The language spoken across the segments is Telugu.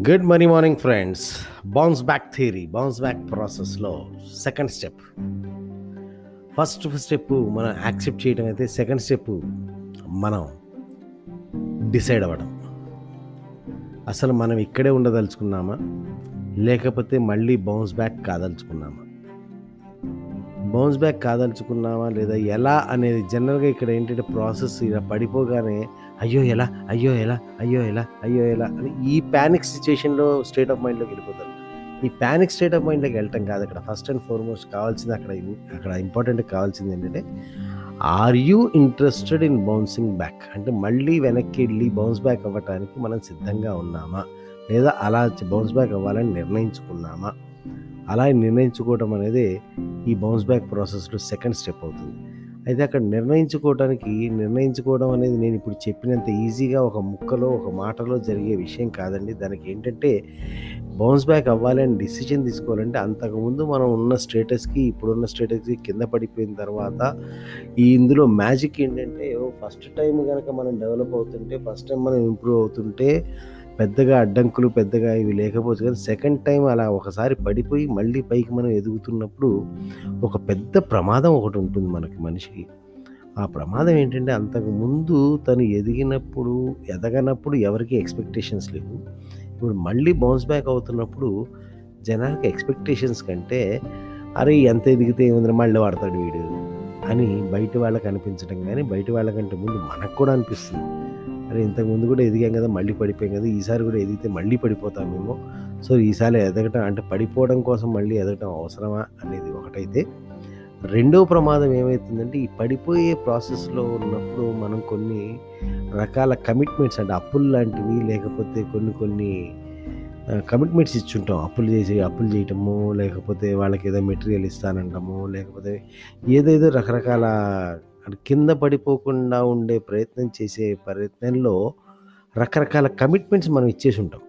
Good morning morning friends bounce back theory bounce back ప్రాసెస్లో సెకండ్ స్టెప్ ఫస్ట్ స్టెప్ మనం యాక్సెప్ట్ చేయడం అయితే సెకండ్ స్టెప్ మనం డిసైడ్ అవ్వడం. అసలు మనం ఇక్కడే ఉండదలుచుకున్నామా? లేకపోతే మళ్ళీ బౌన్స్ బ్యాక్ కాదలుచుకున్నామా? బౌన్స్ బ్యాక్ కాదలుచుకున్నామా లేదా ఎలా అనేది జనరల్గా ఇక్కడ ఏంటంటే ప్రాసెస్ ఇలా పడిపోగానే అయ్యో ఎలా అయ్యో ఎలా అయ్యో ఎలా అయ్యో ఎలా అని ఈ ప్యానిక్ సిచ్యువేషన్లో స్టేట్ ఆఫ్ మైండ్లోకి వెళ్ళిపోతారు. ఈ ప్యానిక్ స్టేట్ ఆఫ్ మైండ్లోకి వెళ్ళటం కాదు అక్కడ ఫస్ట్ అండ్ ఫార్మోస్ట్ కావాల్సింది అక్కడ అక్కడ ఇంపార్టెంట్ కావాల్సింది ఏంటంటే are you interested in bouncing back అంటే మళ్ళీ వెనక్కి వెళ్ళి బౌన్స్ బ్యాక్ అవ్వటానికి మనం సిద్ధంగా ఉన్నామా? లేదా అలా బౌన్స్ బ్యాక్ అవ్వాలని నిర్ణయించుకున్నామా? అలా నిర్ణయించుకోవడం అనేది ఈ బౌన్స్ బ్యాక్ ప్రాసెస్లో సెకండ్ స్టెప్ అవుతుంది. అయితే అక్కడ నిర్ణయించుకోవడానికి నిర్ణయించుకోవడం అనేది నేను ఇప్పుడు చెప్పినంత ఈజీగా ఒక ముక్కలో ఒక మాటలో జరిగే విషయం కాదండి. దానికి ఏంటంటే బౌన్స్ బ్యాక్ అవ్వాలి అని డిసిజన్ తీసుకోవాలంటే అంతకుముందు మనం ఉన్న స్టేటస్కి ఇప్పుడున్న స్టేటస్కి కింద పడిపోయిన తర్వాత ఈ ఇందులో మ్యాజిక్ ఏంటంటే ఫస్ట్ టైం కనుక మనం డెవలప్ అవుతుంటే ఫస్ట్ టైం మనం ఇంప్రూవ్ అవుతుంటే పెద్దగా అడ్డంకులు పెద్దగా ఇవి లేకపోవచ్చు కానీ సెకండ్ టైం అలా ఒకసారి పడిపోయి మళ్ళీ పైకి మనం ఎదుగుతున్నప్పుడు ఒక పెద్ద ప్రమాదం ఒకటి ఉంటుంది మనకి మనిషికి. ఆ ప్రమాదం ఏంటంటే అంతకు ముందు తను ఎదిగినప్పుడు ఎదగనప్పుడు ఎవరికి ఎక్స్పెక్టేషన్స్ లేవు. ఇప్పుడు మళ్ళీ బౌన్స్ బ్యాక్ అవుతున్నప్పుడు జనానికి ఎక్స్పెక్టేషన్స్ కంటే అరే ఎంత ఎదిగితే ఏముంది మళ్ళీ వాడతాడు వీడు అని బయట వాళ్ళకి అనిపించడం కానీ బయట వాళ్ళకంటే ముందు మనకు కూడా అనిపిస్తుంది. అరే ఇంతకుముందు కూడా ఎదిగాం కదా మళ్ళీ పడిపోయాం కదా ఈసారి కూడా ఎదిగితే మళ్ళీ పడిపోతామేమో సో ఈసారి ఎదగటం అంటే పడిపోవడం కోసం మళ్ళీ ఎదగటం అవసరమా అనేది ఒకటైతే. రెండో ప్రమాదం ఏమవుతుందంటే ఈ పడిపోయే ప్రాసెస్లో ఉన్నప్పుడు మనం కొన్ని రకాల కమిట్మెంట్స్ అంటే అప్పులు లాంటివి లేకపోతే కొన్ని కొన్ని కమిట్మెంట్స్ ఇచ్చుంటాం. అప్పులు చేసి అప్పులు చేయటము లేకపోతే వాళ్ళకి ఏదో మెటీరియల్ ఇస్తానంటాము లేకపోతే ఏదేదో రకరకాల అక్కడ కింద పడిపోకుండా ఉండే ప్రయత్నం చేసే ప్రయత్నంలో రకరకాల కమిట్మెంట్స్ మనం ఇచ్చేసి ఉంటాం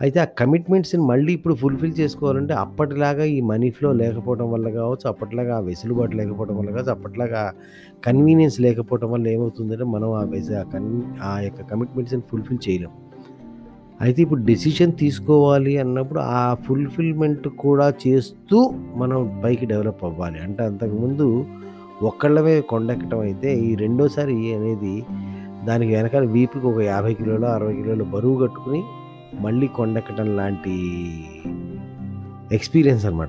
అయితే ఆ కమిట్మెంట్స్ని మళ్ళీ ఇప్పుడు ఫుల్ఫిల్ చేసుకోవాలంటే అప్పటిలాగా ఈ మనీ ఫ్లో లేకపోవడం వల్ల కావచ్చు అప్పటిలాగా ఆ వెసులుబాటు లేకపోవడం వల్ల కావచ్చు అప్పట్లాగా కన్వీనియన్స్ లేకపోవడం వల్ల ఏమవుతుందంటే మనం ఆ వెస కన్ ఆ యొక్క కమిట్మెంట్స్ని ఫుల్ఫిల్ చేయలేం. అయితే ఇప్పుడు డెసిషన్ తీసుకోవాలి అన్నప్పుడు ఆ ఫుల్ఫిల్మెంట్ కూడా చేస్తూ మనం పైకి డెవలప్ అవ్వాలి. అంటే అంతకుముందు ఒక్కళ్ళమే కొండెక్కటం అయితే ఈ రెండోసారి అనేది దానికి వెనకాల వీపుకి ఒక యాభై కిలోలు అరవై కిలోలు బరువు కట్టుకుని మళ్ళీ కొండెక్కటం లాంటి ఎక్స్పీరియన్స్ అనమాట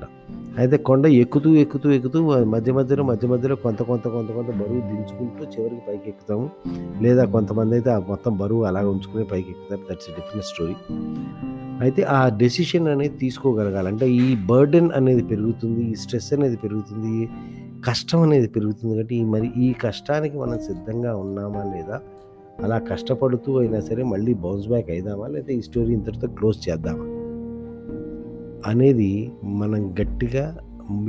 అయితే కొండ ఎక్కుతూ ఎక్కుతూ ఎక్కుతూ మధ్య మధ్యలో మధ్య మధ్యలో కొంత కొంత కొంత కొంత బరువు దించుకుంటూ చివరికి పైకి ఎక్కుతాము. లేదా కొంతమంది అయితే ఆ మొత్తం బరువు అలా ఉంచుకుని పైకి ఎక్కుతారు. దట్స్ డిఫరెంట్ స్టోరీ అయితే ఆ డెసిషన్ అనేది తీసుకోగలగాలి. అంటే ఈ బర్డెన్ అనేది పెరుగుతుంది ఈ స్ట్రెస్ అనేది పెరుగుతుంది కష్టం అనేది పెరుగుతుంది కాబట్టి ఈ మరి ఈ కష్టానికి మనం సిద్ధంగా ఉన్నామా లేదా? అలా కష్టపడుతూ అయినా సరే మళ్ళీ బౌన్స్ బ్యాక్ అయిదామా? లేదా ఈ స్టోరీ ఇంతటితో క్లోజ్ చేద్దామా? అనేది మనం గట్టిగా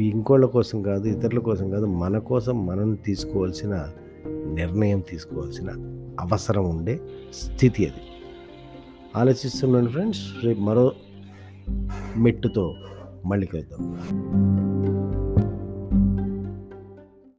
ఇంకోళ్ళ కోసం కాదు ఇతరుల కోసం కాదు మన కోసం మనం తీసుకోవాల్సిన నిర్ణయం తీసుకోవాల్సిన అవసరం ఉండే స్థితి అది. ఆలోచిస్తున్నాను ఫ్రెండ్స్ రేపు మరో మెట్టుతో మళ్ళీ కలుద్దాం.